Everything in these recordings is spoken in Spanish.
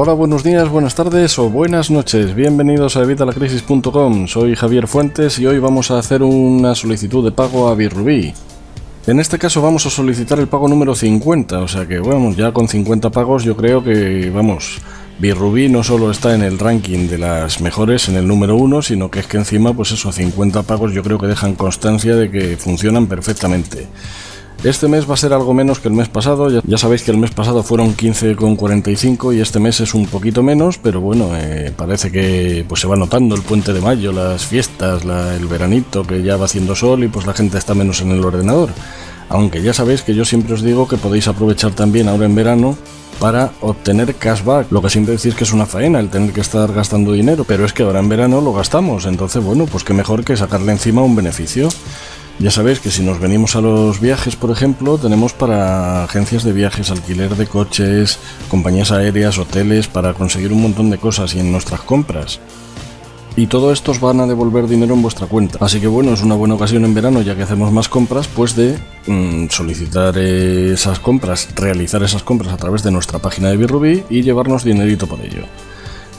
Hola, buenos días, buenas tardes o buenas noches. Bienvenidos a evitalacrisis.com. Soy Javier Fuentes y hoy vamos a hacer una solicitud de pago a Birrubí. En este caso vamos a solicitar el pago número 50, o sea que vamos, ya con 50 pagos yo creo que vamos, Birrubí no solo está en el ranking de las mejores, en el número 1, sino que es que encima pues eso, 50 pagos yo creo que dejan constancia de que funcionan perfectamente. Este mes va a ser algo menos que el mes pasado. Ya, sabéis que el mes pasado fueron 15,45 y este mes es un poquito menos, pero bueno, eh, parece que pues se va notando el puente de mayo, las fiestas, el veranito, que ya va haciendo sol y pues la gente está menos en el ordenador. Aunque ya sabéis que yo siempre os digo que podéis aprovechar también ahora en verano para obtener cashback. Lo que siempre decís que es una faena el tener que estar gastando dinero, pero es que ahora en verano lo gastamos, entonces bueno, pues qué mejor que sacarle encima un beneficio. Ya sabéis que si nos venimos a los viajes, por ejemplo, tenemos para agencias de viajes, alquiler de coches, compañías aéreas, hoteles, para conseguir un montón de cosas y en nuestras compras. Y todo esto os van a devolver dinero en vuestra cuenta. Así que bueno, es una buena ocasión en verano, ya que hacemos más compras, pues de mm, solicitar esas compras, realizar esas compras a través de nuestra página de Birrubi y llevarnos dinerito por ello.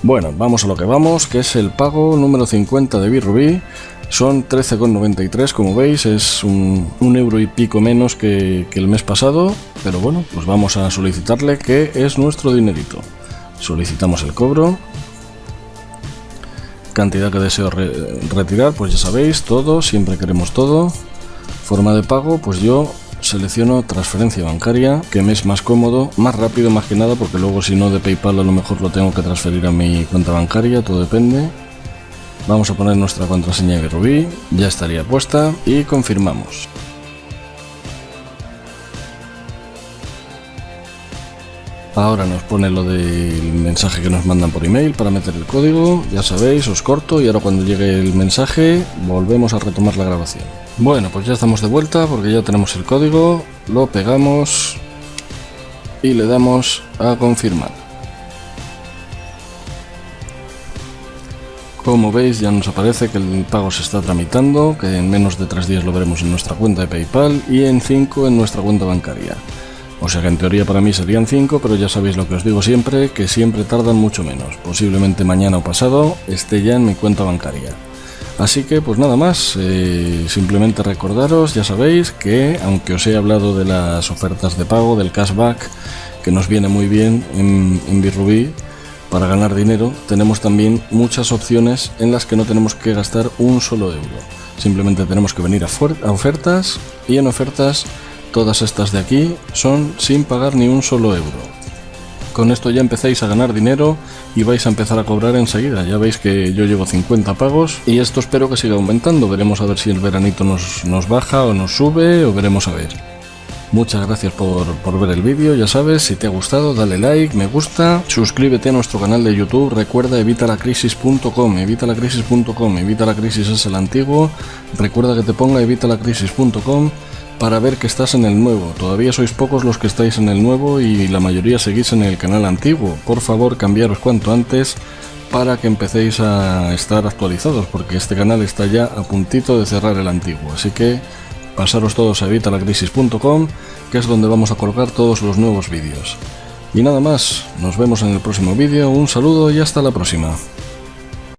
Bueno, vamos a lo que vamos, que es el pago número 50 de Birrubi son 13,93, como veis, es un, euro y pico menos que, el mes pasado, pero bueno, pues vamos a solicitarle que es nuestro dinerito. Solicitamos el cobro. Cantidad que deseo retirar, pues ya sabéis, todo, siempre queremos todo. Forma de pago, pues yo selecciono transferencia bancaria, que me es más cómodo, más rápido más que nada, porque luego si no de PayPal a lo mejor lo tengo que transferir a mi cuenta bancaria, todo depende. Vamos a poner nuestra contraseña de Rubí, ya estaría puesta y confirmamos. Ahora nos pone lo del mensaje que nos mandan por email para meter el código. Ya sabéis, os corto y ahora cuando llegue el mensaje volvemos a retomar la grabación. Bueno, pues ya estamos de vuelta porque ya tenemos el código, lo pegamos y le damos a confirmar. Como veis ya nos aparece que el pago se está tramitando, que en menos de 3 días lo veremos en nuestra cuenta de PayPal y en 5 en nuestra cuenta bancaria. O sea que en teoría para mí serían 5, pero ya sabéis lo que os digo siempre, que siempre tardan mucho menos. Posiblemente mañana o pasado esté ya en mi cuenta bancaria. Así que pues nada más, eh, simplemente recordaros, ya sabéis que aunque os he hablado de las ofertas de pago, del cashback, que nos viene muy bien en, en para ganar dinero, tenemos también muchas opciones en las que no tenemos que gastar un solo euro. Simplemente tenemos que venir a, ofertas y en ofertas todas estas de aquí son sin pagar ni un solo euro. Con esto ya empezáis a ganar dinero y vais a empezar a cobrar enseguida. Ya veis que yo llevo 50 pagos y esto espero que siga aumentando. Veremos a ver si el veranito nos, nos baja o nos sube o veremos a ver. Muchas gracias por, ver el vídeo, ya sabes, si te ha gustado dale like, me gusta, suscríbete a nuestro canal de YouTube, recuerda evitalacrisis.com, evitalacrisis.com, evita la crisis es el antiguo, recuerda que te ponga evitalacrisis.com para ver que estás en el nuevo. Todavía sois pocos los que estáis en el nuevo y la mayoría seguís en el canal antiguo. Por favor, cambiaros cuanto antes para que empecéis a estar actualizados, porque este canal está ya a puntito de cerrar el antiguo. Así que pasaros todos a evitalacrisis.com, que es donde vamos a colgar todos los nuevos vídeos. Y nada más, nos vemos en el próximo vídeo, un saludo y hasta la próxima.